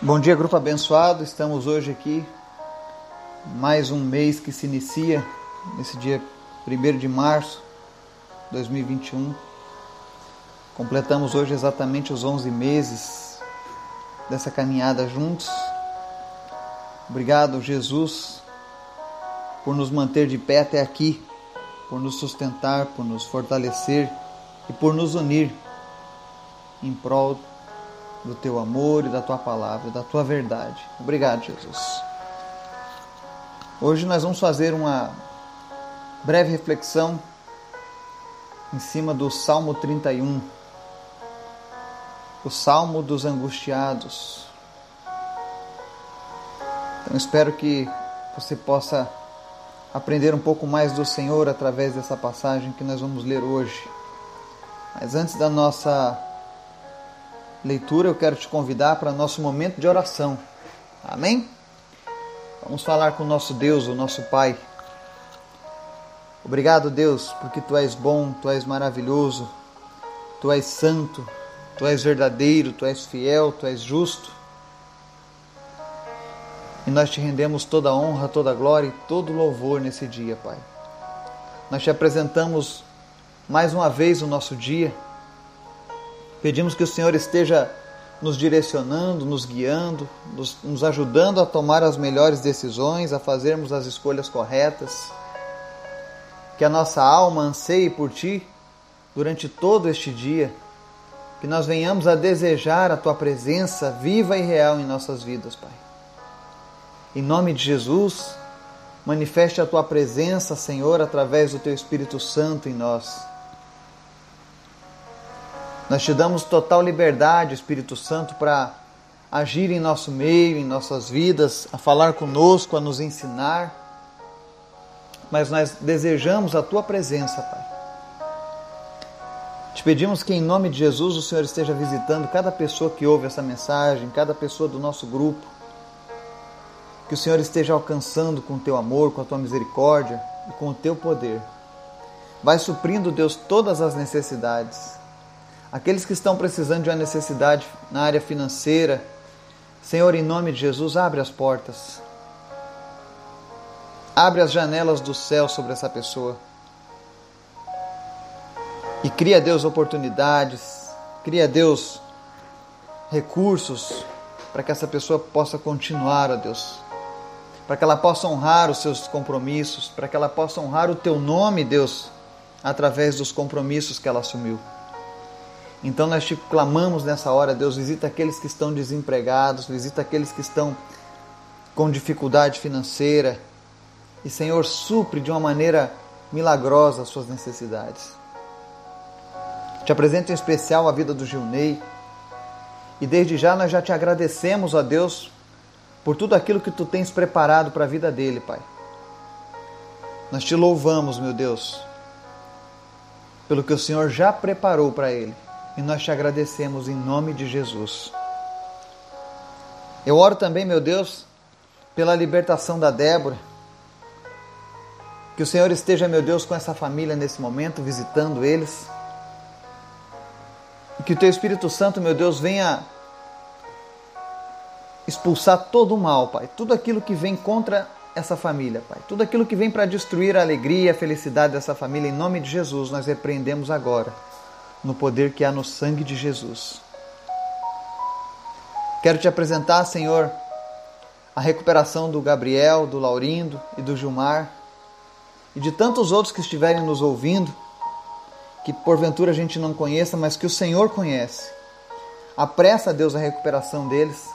Bom dia, grupo abençoado. Estamos hoje aqui, mais um mês que se inicia, nesse dia 1 de março de 2021. Completamos hoje exatamente os 11 meses dessa caminhada juntos. Obrigado, Jesus, por nos manter de pé até aqui, por nos sustentar, por nos fortalecer e por nos unir em prol do teu amor e da tua palavra, da tua verdade. Obrigado, Jesus. Hoje nós vamos fazer uma breve reflexão em cima do Salmo 31, o Salmo dos Angustiados. Então espero que você possa aprender um pouco mais do Senhor através dessa passagem que nós vamos ler hoje. Mas antes da nossa leitura, eu quero te convidar para nosso momento de oração. Amém? Vamos falar com o nosso Deus, o nosso Pai. Obrigado, Deus, porque tu és bom, tu és maravilhoso, tu és santo, tu és verdadeiro, tu és fiel, tu és justo. E nós te rendemos toda a honra, toda a glória e todo o louvor nesse dia, Pai. Nós te apresentamos mais uma vez o nosso dia Pedimos que o Senhor esteja nos direcionando, nos guiando, nos, nos, ajudando a tomar as melhores decisões, a fazermos as escolhas corretas. Que a nossa alma anseie por Ti durante todo este dia. Que nós venhamos a desejar a Tua presença viva e real em nossas vidas, Pai. Em nome de Jesus, manifeste a Tua presença, Senhor, através do Teu Espírito Santo em nós. Nós te damos total liberdade, Espírito Santo, para agir em nosso meio, em nossas vidas, a falar conosco, a nos ensinar. Mas nós desejamos a tua presença, Pai. Te pedimos que, em nome de Jesus, o Senhor esteja visitando cada pessoa que ouve essa mensagem, cada pessoa do nosso grupo. Que o Senhor esteja alcançando com o teu amor, com a tua misericórdia e com o teu poder. Vai suprindo, Deus, todas as necessidades aqueles que estão precisando de uma necessidade na área financeira. Senhor, em nome de Jesus, abre as portas. Abre as janelas do céu sobre essa pessoa. E cria, Deus, oportunidades, cria, Deus, recursos para que essa pessoa possa continuar, ó Deus. Para que ela possa honrar os seus compromissos, para que ela possa honrar o teu nome, Deus, através dos compromissos que ela assumiu. Então nós te clamamos nessa hora, Deus, visita aqueles que estão desempregados, visita aqueles que estão com dificuldade financeira. E, Senhor, supre de uma maneira milagrosa as suas necessidades. Te apresento em especial a vida do Gilney. E desde já nós já te agradecemos, ó Deus, por tudo aquilo que tu tens preparado para a vida dele, Pai. Nós te louvamos, meu Deus, pelo que o Senhor já preparou para ele e nós te agradecemos em nome de Jesus. Eu oro também, meu Deus, pela libertação da Débora. Que o Senhor esteja, meu Deus, com essa família nesse momento, visitando eles. E que o Teu Espírito Santo, meu Deus, venha expulsar todo o mal, Pai. Tudo aquilo que vem contra essa família, Pai. Tudo aquilo que vem para destruir a alegria e a felicidade dessa família, em nome de Jesus, nós repreendemos agora no poder que há no sangue de Jesus. Quero te apresentar, Senhor, a recuperação do Gabriel, do Laurindo e do Gilmar e de tantos outros que estiverem nos ouvindo, que porventura a gente não conheça, mas que o Senhor conhece. Apressa, Deus, a recuperação deles,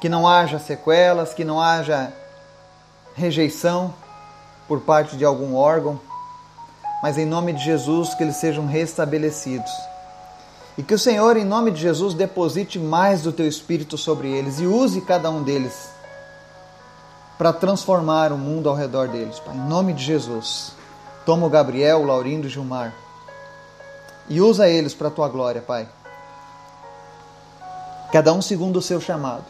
que não haja sequelas, que não haja rejeição por parte de algum órgão mas em nome de Jesus que eles sejam restabelecidos. E que o Senhor, em nome de Jesus, deposite mais do teu espírito sobre eles e use cada um deles para transformar o mundo ao redor deles, Pai. Em nome de Jesus. Toma o Gabriel, o Laurindo e o Gilmar e usa eles para a tua glória, Pai. Cada um segundo o seu chamado.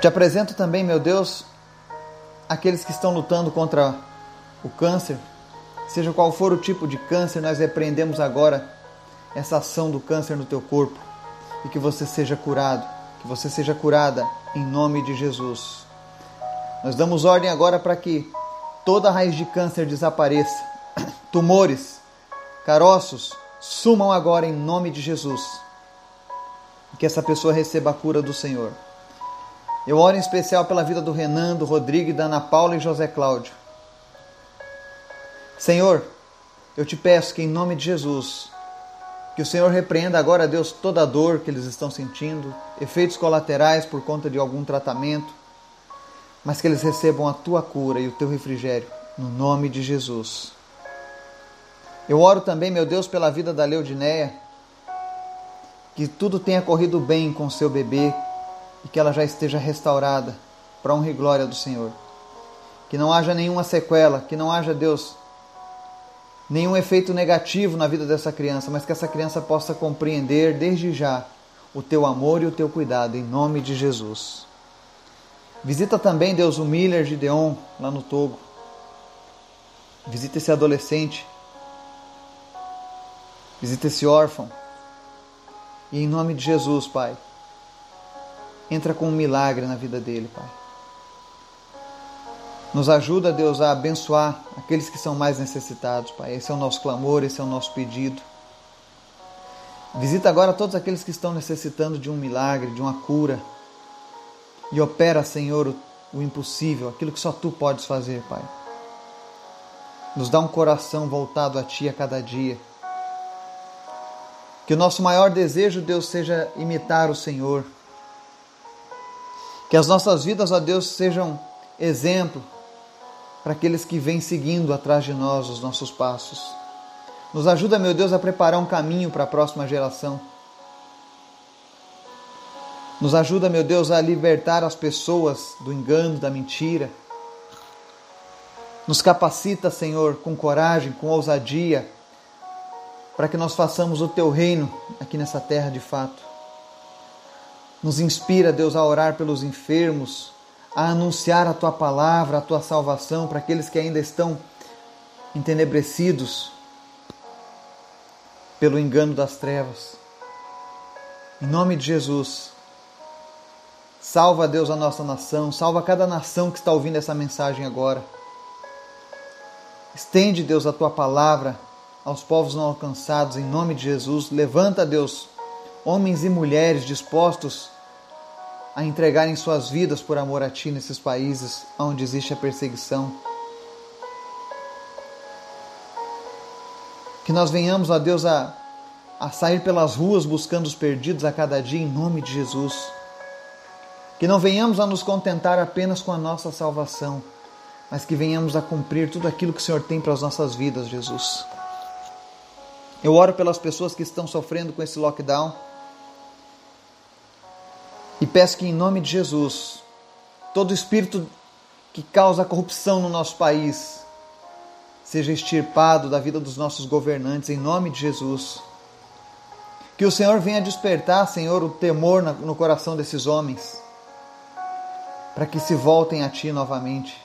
Te apresento também, meu Deus, aqueles que estão lutando contra o câncer, seja qual for o tipo de câncer, nós repreendemos agora essa ação do câncer no teu corpo. e que você seja curado, que você seja curada em nome de Jesus. Nós damos ordem agora para que toda raiz de câncer desapareça, tumores, caroços sumam agora em nome de Jesus. E que essa pessoa receba a cura do Senhor. Eu oro em especial pela vida do Renan, do Rodrigo, da Ana Paula e José Cláudio. Senhor, eu te peço que em nome de Jesus, que o Senhor repreenda agora, Deus, toda a dor que eles estão sentindo, efeitos colaterais por conta de algum tratamento, mas que eles recebam a tua cura e o teu refrigério, no nome de Jesus. Eu oro também, meu Deus, pela vida da Leodineia, que tudo tenha corrido bem com seu bebê e que ela já esteja restaurada para honra e glória do Senhor. Que não haja nenhuma sequela, que não haja, Deus, nenhum efeito negativo na vida dessa criança, mas que essa criança possa compreender desde já o teu amor e o teu cuidado, em nome de Jesus. Visita também, Deus, o Miller Gideon, lá no Togo. Visita esse adolescente. Visita esse órfão. E em nome de Jesus, Pai, entra com um milagre na vida dele, Pai. Nos ajuda, Deus, a abençoar aqueles que são mais necessitados, Pai. Esse é o nosso clamor, esse é o nosso pedido. Visita agora todos aqueles que estão necessitando de um milagre, de uma cura. E opera, Senhor, o, impossível, aquilo que só Tu podes fazer, Pai. Nos dá um coração voltado a Ti a cada dia. Que o nosso maior desejo, Deus, seja imitar o Senhor. Que as nossas vidas, ó Deus, sejam exemplo para aqueles que vêm seguindo atrás de nós os nossos passos. Nos ajuda, meu Deus, a preparar um caminho para a próxima geração. Nos ajuda, meu Deus, a libertar as pessoas do engano, da mentira. Nos capacita, Senhor, com coragem, com ousadia, para que nós façamos o teu reino aqui nessa terra de fato. Nos inspira, Deus, a orar pelos enfermos, a anunciar a tua palavra, a tua salvação para aqueles que ainda estão entenebrecidos pelo engano das trevas. Em nome de Jesus, salva, Deus, a nossa nação, salva cada nação que está ouvindo essa mensagem agora. Estende, Deus, a tua palavra aos povos não alcançados, em nome de Jesus. Levanta, Deus, homens e mulheres dispostos a entregarem suas vidas por amor a Ti nesses países onde existe a perseguição. Que nós venhamos, ó Deus, a, a sair pelas ruas buscando os perdidos a cada dia em nome de Jesus. Que não venhamos a nos contentar apenas com a nossa salvação, mas que venhamos a cumprir tudo aquilo que o Senhor tem para as nossas vidas, Jesus. Eu oro pelas pessoas que estão sofrendo com esse lockdown e peço que, em nome de Jesus, todo espírito que causa corrupção no nosso país seja extirpado da vida dos nossos governantes, em nome de Jesus. Que o Senhor venha despertar, Senhor, o temor no coração desses homens, para que se voltem a Ti novamente,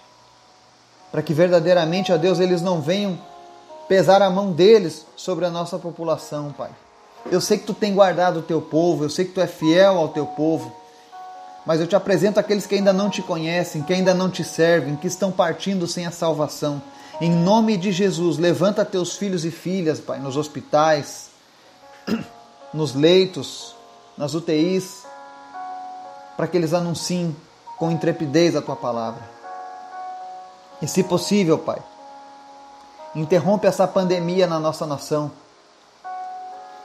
para que verdadeiramente, ó Deus, eles não venham pesar a mão deles sobre a nossa população, Pai. Eu sei que Tu tem guardado o Teu povo, eu sei que Tu é fiel ao Teu povo, mas eu te apresento aqueles que ainda não te conhecem, que ainda não te servem, que estão partindo sem a salvação. Em nome de Jesus, levanta teus filhos e filhas, Pai, nos hospitais, nos leitos, nas UTIs, para que eles anunciem com intrepidez a tua palavra. E se possível, Pai, interrompe essa pandemia na nossa nação.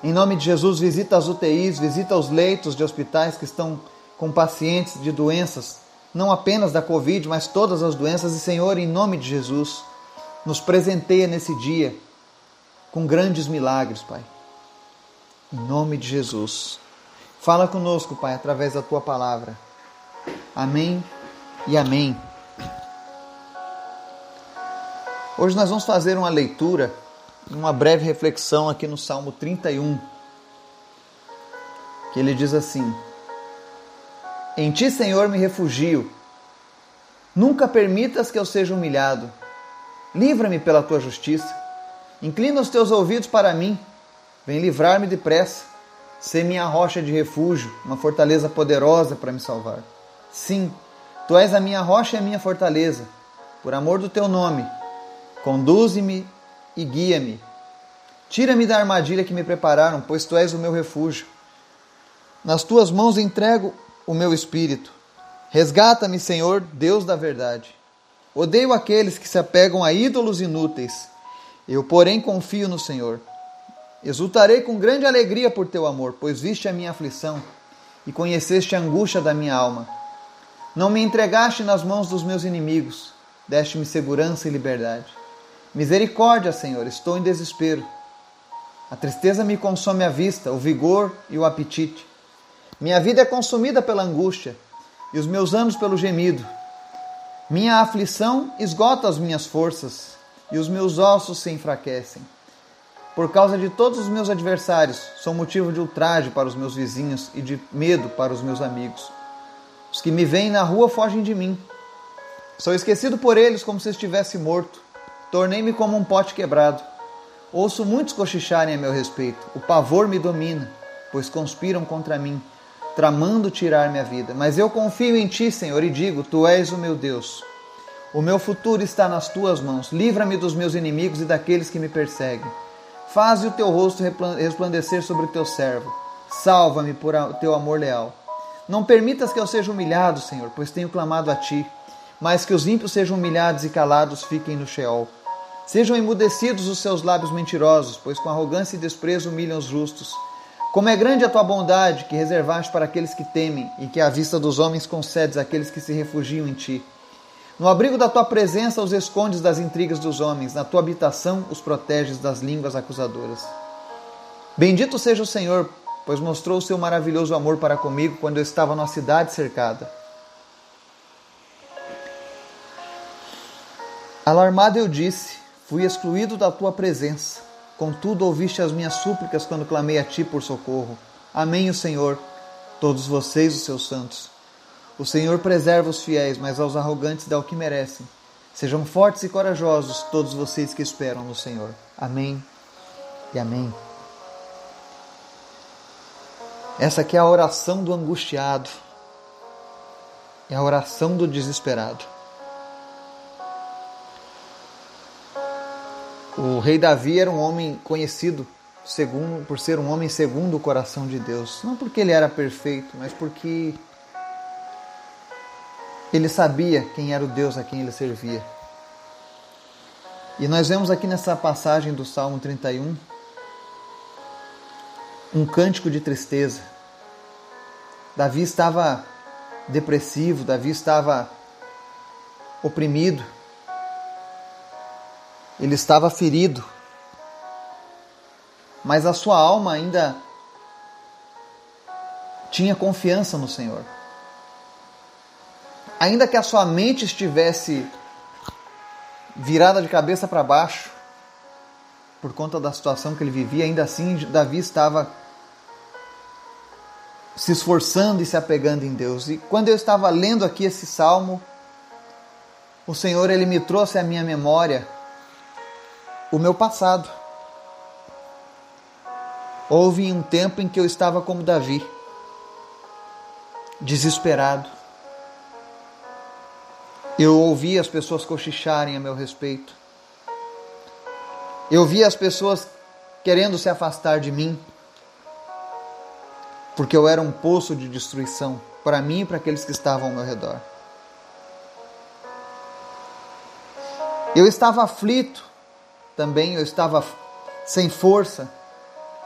Em nome de Jesus, visita as UTIs, visita os leitos de hospitais que estão com pacientes de doenças, não apenas da Covid, mas todas as doenças. E, Senhor, em nome de Jesus, nos presenteia nesse dia com grandes milagres, Pai. Em nome de Jesus. Fala conosco, Pai, através da tua palavra. Amém e amém. Hoje nós vamos fazer uma leitura, uma breve reflexão aqui no Salmo 31, que ele diz assim: em ti, Senhor, me refugio. Nunca permitas que eu seja humilhado. Livra-me pela tua justiça. Inclina os teus ouvidos para mim. Vem livrar-me depressa. Sê minha rocha de refúgio, uma fortaleza poderosa para me salvar. Sim, tu és a minha rocha e a minha fortaleza. Por amor do teu nome, conduze-me e guia-me. Tira-me da armadilha que me prepararam, pois tu és o meu refúgio. Nas tuas mãos entrego o meu espírito. Resgata-me, Senhor, Deus da verdade. Odeio aqueles que se apegam a ídolos inúteis. Eu, porém, confio no Senhor. Exultarei com grande alegria por teu amor, pois viste a minha aflição e conheceste a angústia da minha alma. Não me entregaste nas mãos dos meus inimigos, deste-me segurança e liberdade. Misericórdia, Senhor, estou em desespero. A tristeza me consome a vista, o vigor e o apetite. Minha vida é consumida pela angústia e os meus anos pelo gemido. Minha aflição esgota as minhas forças e os meus ossos se enfraquecem. Por causa de todos os meus adversários, sou motivo de ultraje para os meus vizinhos e de medo para os meus amigos. Os que me veem na rua fogem de mim. Sou esquecido por eles como se estivesse morto. Tornei-me como um pote quebrado. Ouço muitos cochicharem a meu respeito. O pavor me domina, pois conspiram contra mim, tramando tirar minha vida. Mas eu confio em ti, Senhor, e digo: Tu és o meu Deus. O meu futuro está nas tuas mãos. Livra-me dos meus inimigos e daqueles que me perseguem. Faze o teu rosto resplandecer sobre o teu servo. Salva-me por teu amor leal. Não permitas que eu seja humilhado, Senhor, pois tenho clamado a ti. Mas que os ímpios sejam humilhados e calados fiquem no Sheol. Sejam emudecidos os seus lábios mentirosos, pois com arrogância e desprezo humilham os justos. Como é grande a tua bondade que reservaste para aqueles que temem e que à vista dos homens concedes àqueles que se refugiam em ti. No abrigo da tua presença os escondes das intrigas dos homens, na tua habitação os proteges das línguas acusadoras. Bendito seja o Senhor, pois mostrou o seu maravilhoso amor para comigo quando eu estava numa cidade cercada. Alarmado eu disse: Fui excluído da tua presença. Contudo, ouviste as minhas súplicas quando clamei a ti por socorro. Amém, o Senhor, todos vocês, os seus santos. O Senhor preserva os fiéis, mas aos arrogantes dá o que merecem. Sejam fortes e corajosos todos vocês que esperam no Senhor. Amém e amém. Essa aqui é a oração do angustiado. É a oração do desesperado. O rei Davi era um homem conhecido segundo, por ser um homem segundo o coração de Deus. Não porque ele era perfeito, mas porque ele sabia quem era o Deus a quem ele servia. E nós vemos aqui nessa passagem do Salmo 31 um cântico de tristeza. Davi estava depressivo, Davi estava oprimido, ele estava ferido, mas a sua alma ainda tinha confiança no Senhor ainda que a sua mente estivesse virada de cabeça para baixo, por conta da situação que ele vivia, ainda assim Davi estava se esforçando e se apegando em Deus. E quando eu estava lendo aqui esse salmo, o Senhor ele me trouxe à minha memória o meu passado. Houve um tempo em que eu estava como Davi, desesperado, eu ouvi as pessoas cochicharem a meu respeito. Eu vi as pessoas querendo se afastar de mim, porque eu era um poço de destruição para mim e para aqueles que estavam ao meu redor. Eu estava aflito também, eu estava sem força.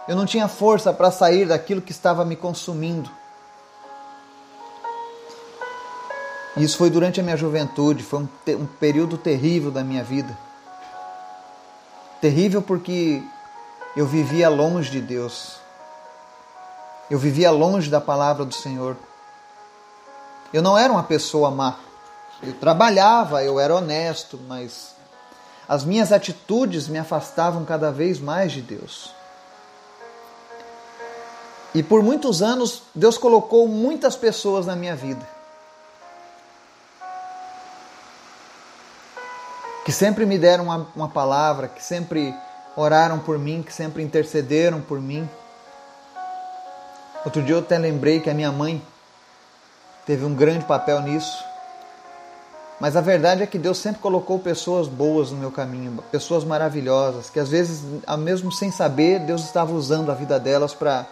Eu não tinha força para sair daquilo que estava me consumindo. Isso foi durante a minha juventude, foi um, um período terrível da minha vida. Terrível porque eu vivia longe de Deus. Eu vivia longe da palavra do Senhor. Eu não era uma pessoa má. Eu trabalhava, eu era honesto, mas as minhas atitudes me afastavam cada vez mais de Deus. E por muitos anos, Deus colocou muitas pessoas na minha vida que sempre me deram uma, uma palavra, que sempre oraram por mim, que sempre intercederam por mim. Outro dia eu até lembrei que a minha mãe teve um grande papel nisso. Mas a verdade é que Deus sempre colocou pessoas boas no meu caminho, pessoas maravilhosas, que às vezes, mesmo sem saber, Deus estava usando a vida delas para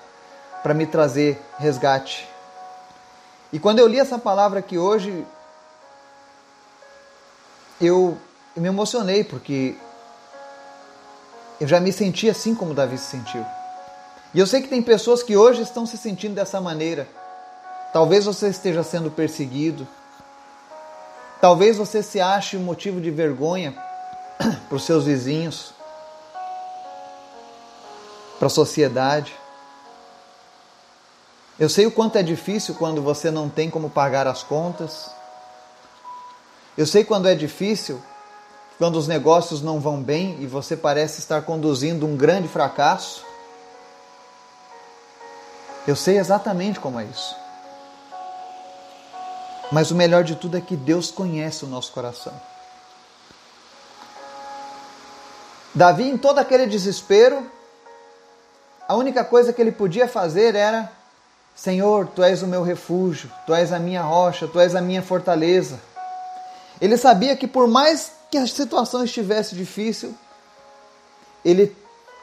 me trazer resgate. E quando eu li essa palavra aqui hoje, eu me emocionei, porque eu já me senti assim como Davi se sentiu. E eu sei que tem pessoas que hoje estão se sentindo dessa maneira. Talvez você esteja sendo perseguido. Talvez você se ache um motivo de vergonha para os seus vizinhos, para a sociedade. Eu sei o quanto é difícil quando você não tem como pagar as contas. Eu sei quando é difícil quando os negócios não vão bem e você parece estar conduzindo um grande fracasso. Eu sei exatamente como é isso. Mas o melhor de tudo é que Deus conhece o nosso coração. Davi, em todo aquele desespero, a única coisa que ele podia fazer era: Senhor, tu és o meu refúgio, tu és a minha rocha, tu és a minha fortaleza. Ele sabia que por mais que a situação estivesse difícil, ele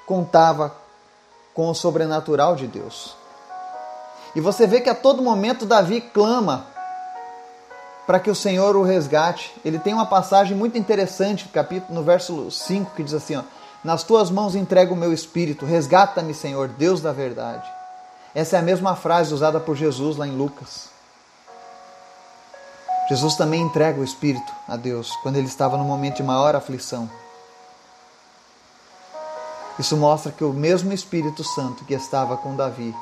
contava com o sobrenatural de Deus. E você vê que a todo momento Davi clama para que o Senhor o resgate. Ele tem uma passagem muito interessante capítulo, no verso 5 que diz assim: ó, Nas tuas mãos entrego o meu espírito, resgata-me, Senhor, Deus da verdade. Essa é a mesma frase usada por Jesus lá em Lucas. Jesus também entrega o espírito a Deus quando ele estava no momento de maior aflição. Isso mostra que o mesmo Espírito Santo que estava com Davi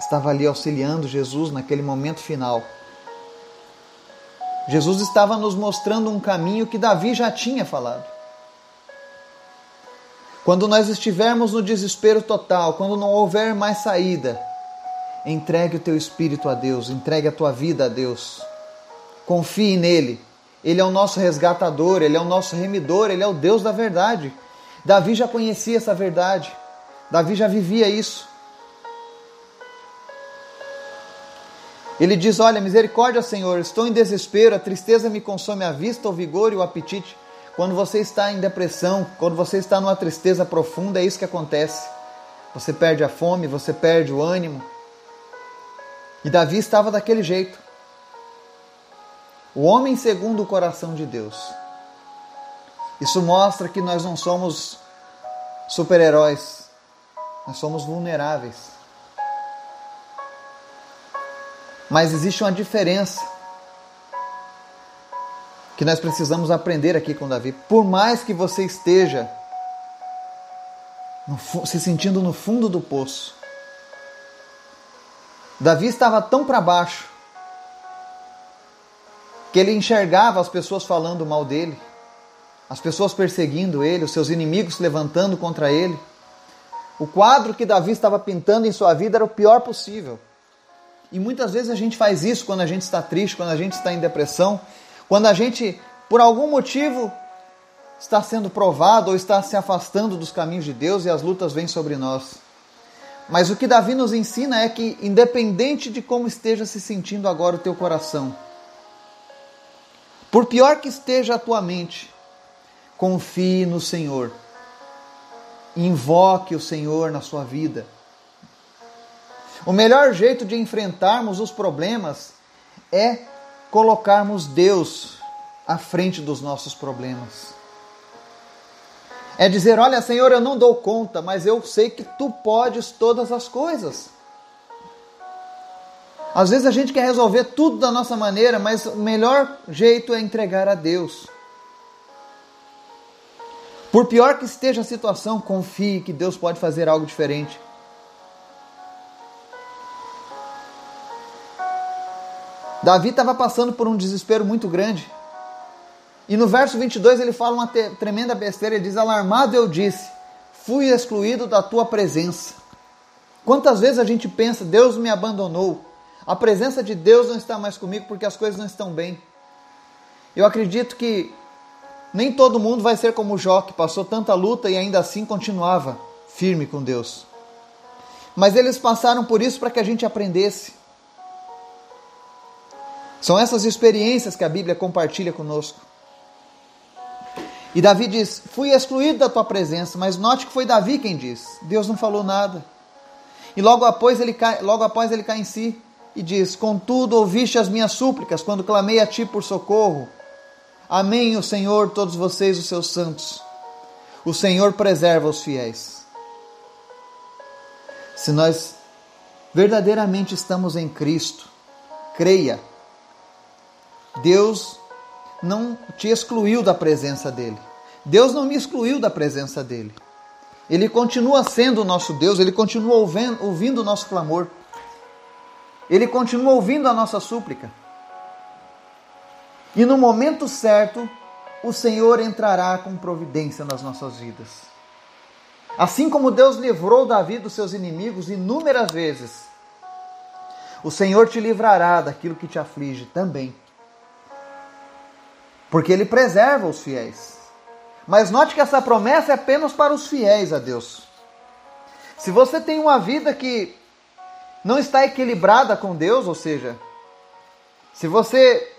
estava ali auxiliando Jesus naquele momento final. Jesus estava nos mostrando um caminho que Davi já tinha falado. Quando nós estivermos no desespero total, quando não houver mais saída, entregue o teu espírito a Deus, entregue a tua vida a Deus. Confie nele. Ele é o nosso resgatador, ele é o nosso remidor, ele é o Deus da verdade. Davi já conhecia essa verdade. Davi já vivia isso. Ele diz: Olha, misericórdia, Senhor, estou em desespero, a tristeza me consome a vista, o vigor e o apetite. Quando você está em depressão, quando você está numa tristeza profunda, é isso que acontece. Você perde a fome, você perde o ânimo. E Davi estava daquele jeito. O homem segundo o coração de Deus. Isso mostra que nós não somos super-heróis, nós somos vulneráveis. Mas existe uma diferença que nós precisamos aprender aqui com Davi. Por mais que você esteja se sentindo no fundo do poço, Davi estava tão para baixo que ele enxergava as pessoas falando mal dele, as pessoas perseguindo ele, os seus inimigos se levantando contra ele. O quadro que Davi estava pintando em sua vida era o pior possível. E muitas vezes a gente faz isso quando a gente está triste, quando a gente está em depressão, quando a gente, por algum motivo, está sendo provado ou está se afastando dos caminhos de Deus e as lutas vêm sobre nós. Mas o que Davi nos ensina é que, independente de como esteja se sentindo agora o teu coração, por pior que esteja a tua mente, confie no Senhor. Invoque o Senhor na sua vida o melhor jeito de enfrentarmos os problemas é colocarmos Deus à frente dos nossos problemas. É dizer: Olha, Senhor, eu não dou conta, mas eu sei que tu podes todas as coisas. Às vezes a gente quer resolver tudo da nossa maneira, mas o melhor jeito é entregar a Deus. Por pior que esteja a situação, confie que Deus pode fazer algo diferente. Davi estava passando por um desespero muito grande. E no verso 22 ele fala uma tremenda besteira. Ele diz: Alarmado eu disse, fui excluído da tua presença. Quantas vezes a gente pensa, Deus me abandonou, a presença de Deus não está mais comigo porque as coisas não estão bem. Eu acredito que nem todo mundo vai ser como Jó, que passou tanta luta e ainda assim continuava firme com Deus. Mas eles passaram por isso para que a gente aprendesse. São essas experiências que a Bíblia compartilha conosco. E Davi diz: Fui excluído da tua presença, mas note que foi Davi quem diz. Deus não falou nada. E logo após ele cai, logo após ele cai em si e diz: Contudo, ouviste as minhas súplicas quando clamei a ti por socorro. Amém, o Senhor, todos vocês, os seus santos. O Senhor preserva os fiéis. Se nós verdadeiramente estamos em Cristo, creia. Deus não te excluiu da presença dele. Deus não me excluiu da presença dele. Ele continua sendo o nosso Deus, ele continua ouvindo, o nosso clamor. Ele continua ouvindo a nossa súplica. E no momento certo, o Senhor entrará com providência nas nossas vidas. Assim como Deus livrou Davi dos seus inimigos inúmeras vezes, o Senhor te livrará daquilo que te aflige também. Porque Ele preserva os fiéis. Mas note que essa promessa é apenas para os fiéis a Deus. Se você tem uma vida que não está equilibrada com Deus, ou seja, se você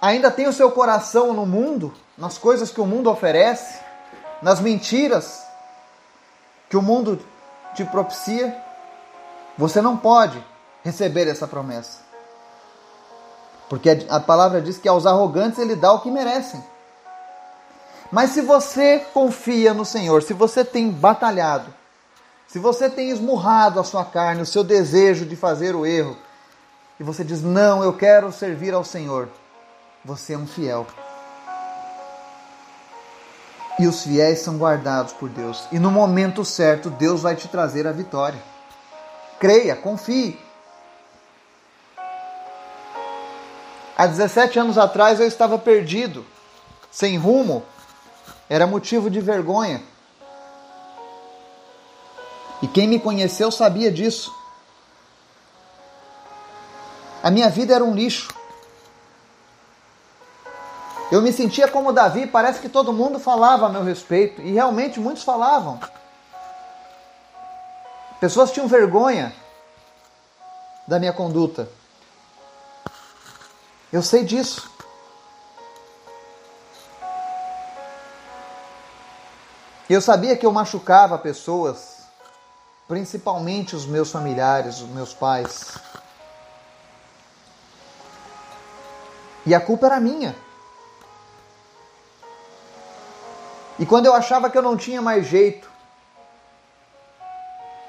ainda tem o seu coração no mundo, nas coisas que o mundo oferece, nas mentiras que o mundo te propicia, você não pode receber essa promessa. Porque a palavra diz que aos arrogantes ele dá o que merecem. Mas se você confia no Senhor, se você tem batalhado, se você tem esmurrado a sua carne, o seu desejo de fazer o erro, e você diz: Não, eu quero servir ao Senhor, você é um fiel. E os fiéis são guardados por Deus. E no momento certo, Deus vai te trazer a vitória. Creia, confie. Há 17 anos atrás eu estava perdido, sem rumo, era motivo de vergonha. E quem me conheceu sabia disso. A minha vida era um lixo. Eu me sentia como Davi, parece que todo mundo falava a meu respeito, e realmente muitos falavam. Pessoas tinham vergonha da minha conduta. Eu sei disso. Eu sabia que eu machucava pessoas, principalmente os meus familiares, os meus pais. E a culpa era minha. E quando eu achava que eu não tinha mais jeito,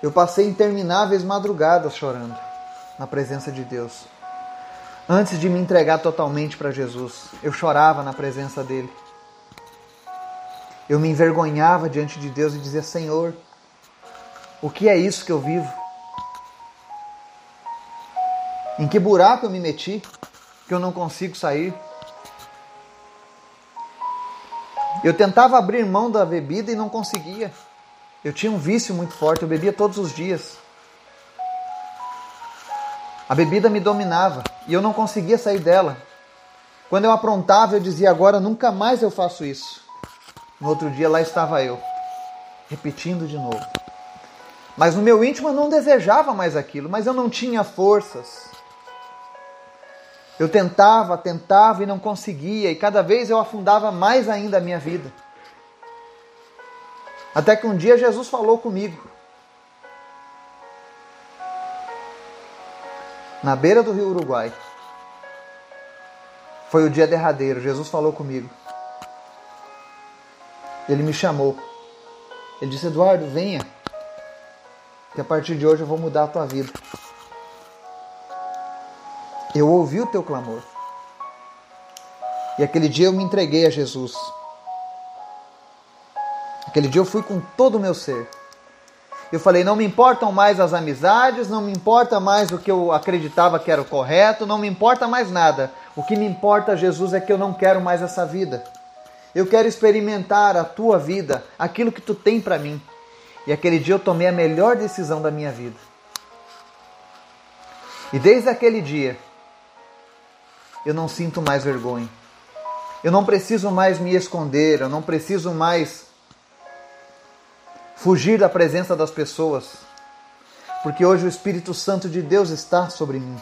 eu passei intermináveis madrugadas chorando na presença de Deus. Antes de me entregar totalmente para Jesus, eu chorava na presença dele. Eu me envergonhava diante de Deus e dizia: Senhor, o que é isso que eu vivo? Em que buraco eu me meti que eu não consigo sair? Eu tentava abrir mão da bebida e não conseguia. Eu tinha um vício muito forte, eu bebia todos os dias. A bebida me dominava e eu não conseguia sair dela. Quando eu aprontava, eu dizia: agora nunca mais eu faço isso. No outro dia, lá estava eu, repetindo de novo. Mas no meu íntimo eu não desejava mais aquilo, mas eu não tinha forças. Eu tentava, tentava e não conseguia, e cada vez eu afundava mais ainda a minha vida. Até que um dia Jesus falou comigo. Na beira do rio Uruguai. Foi o dia derradeiro, Jesus falou comigo. Ele me chamou. Ele disse: Eduardo, venha, que a partir de hoje eu vou mudar a tua vida. Eu ouvi o teu clamor. E aquele dia eu me entreguei a Jesus. Aquele dia eu fui com todo o meu ser. Eu falei: não me importam mais as amizades, não me importa mais o que eu acreditava que era o correto, não me importa mais nada. O que me importa, Jesus, é que eu não quero mais essa vida. Eu quero experimentar a tua vida, aquilo que tu tem para mim. E aquele dia eu tomei a melhor decisão da minha vida. E desde aquele dia, eu não sinto mais vergonha. Eu não preciso mais me esconder, eu não preciso mais fugir da presença das pessoas. porque hoje o Espírito Santo de Deus está sobre mim.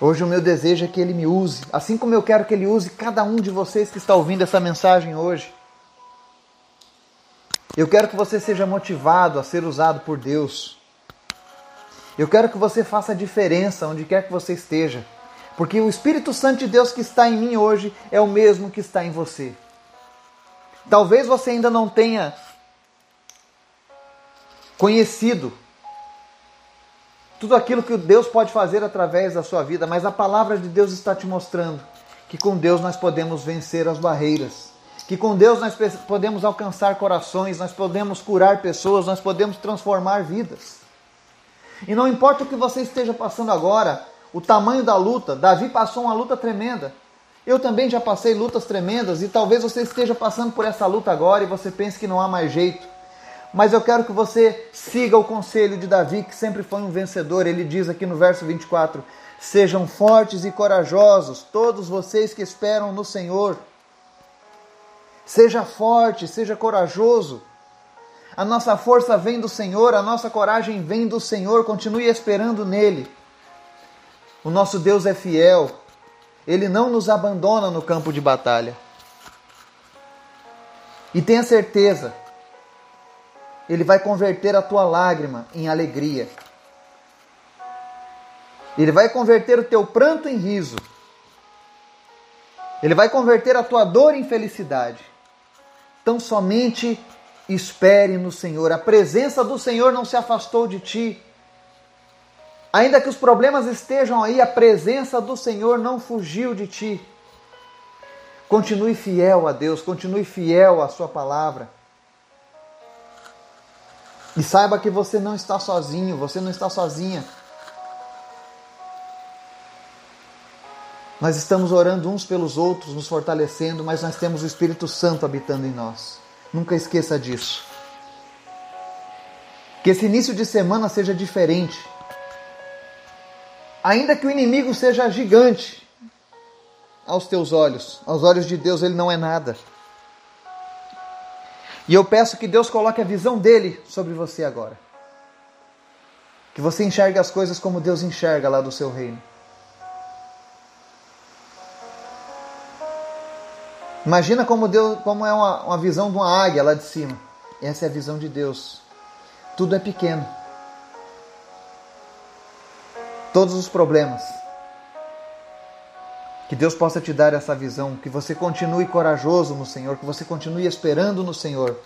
Hoje o meu desejo é que Ele me use, assim como eu quero que Ele use cada um de vocês que está ouvindo essa mensagem hoje. Eu quero que você seja motivado a ser usado por Deus. Eu quero que você faça a diferença onde quer que você esteja, porque o Espírito Santo de Deus que está em mim hoje é o mesmo que está em você. Talvez você ainda não tenha conhecido tudo aquilo que Deus pode fazer através da sua vida, mas a palavra de Deus está te mostrando que com Deus nós podemos vencer as barreiras, que com Deus nós podemos alcançar corações, nós podemos curar pessoas, nós podemos transformar vidas. E não importa o que você esteja passando agora, o tamanho da luta, Davi passou uma luta tremenda. Eu também já passei lutas tremendas e talvez você esteja passando por essa luta agora e você pense que não há mais jeito. Mas eu quero que você siga o conselho de Davi, que sempre foi um vencedor. Ele diz aqui no verso 24: Sejam fortes e corajosos, todos vocês que esperam no Senhor. Seja forte, seja corajoso. A nossa força vem do Senhor, a nossa coragem vem do Senhor. Continue esperando nele. O nosso Deus é fiel. Ele não nos abandona no campo de batalha. E tenha certeza ele vai converter a tua lágrima em alegria. Ele vai converter o teu pranto em riso. Ele vai converter a tua dor em felicidade. Então somente espere no Senhor. A presença do Senhor não se afastou de ti. Ainda que os problemas estejam aí, a presença do Senhor não fugiu de ti. Continue fiel a Deus, continue fiel à Sua palavra. E saiba que você não está sozinho, você não está sozinha. Nós estamos orando uns pelos outros, nos fortalecendo, mas nós temos o Espírito Santo habitando em nós. Nunca esqueça disso. Que esse início de semana seja diferente. Ainda que o inimigo seja gigante aos teus olhos, aos olhos de Deus ele não é nada. E eu peço que Deus coloque a visão dele sobre você agora. Que você enxergue as coisas como Deus enxerga lá do seu reino. Imagina como, Deus, como é uma, uma visão de uma águia lá de cima. Essa é a visão de Deus. Tudo é pequeno. Todos os problemas. Que Deus possa te dar essa visão, que você continue corajoso no Senhor, que você continue esperando no Senhor.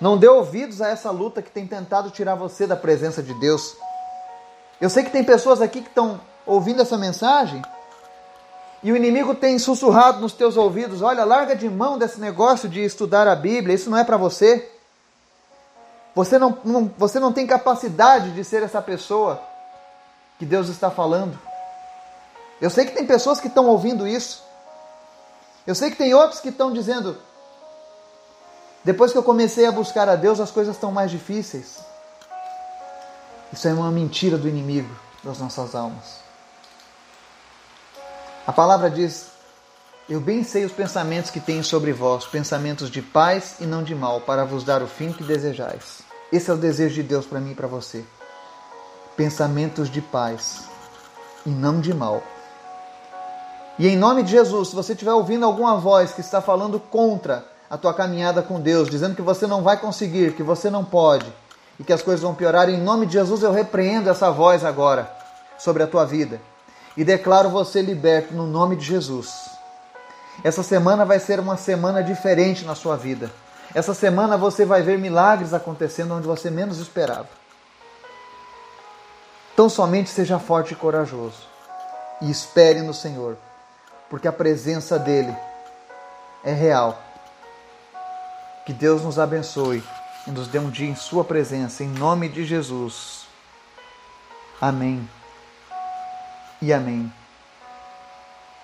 Não dê ouvidos a essa luta que tem tentado tirar você da presença de Deus. Eu sei que tem pessoas aqui que estão ouvindo essa mensagem e o inimigo tem sussurrado nos teus ouvidos: olha, larga de mão desse negócio de estudar a Bíblia, isso não é para você. Você não, não, você não tem capacidade de ser essa pessoa que Deus está falando. Eu sei que tem pessoas que estão ouvindo isso. Eu sei que tem outros que estão dizendo: depois que eu comecei a buscar a Deus, as coisas estão mais difíceis. Isso é uma mentira do inimigo das nossas almas. A palavra diz: Eu bem sei os pensamentos que tenho sobre vós, pensamentos de paz e não de mal, para vos dar o fim que desejais. Esse é o desejo de Deus para mim e para você. Pensamentos de paz e não de mal, e em nome de Jesus, se você estiver ouvindo alguma voz que está falando contra a tua caminhada com Deus, dizendo que você não vai conseguir, que você não pode e que as coisas vão piorar, em nome de Jesus eu repreendo essa voz agora sobre a tua vida e declaro você liberto no nome de Jesus. Essa semana vai ser uma semana diferente na sua vida. Essa semana você vai ver milagres acontecendo onde você menos esperava. Então somente seja forte e corajoso e espere no Senhor porque a presença dele é real. Que Deus nos abençoe e nos dê um dia em Sua presença, em nome de Jesus. Amém e amém.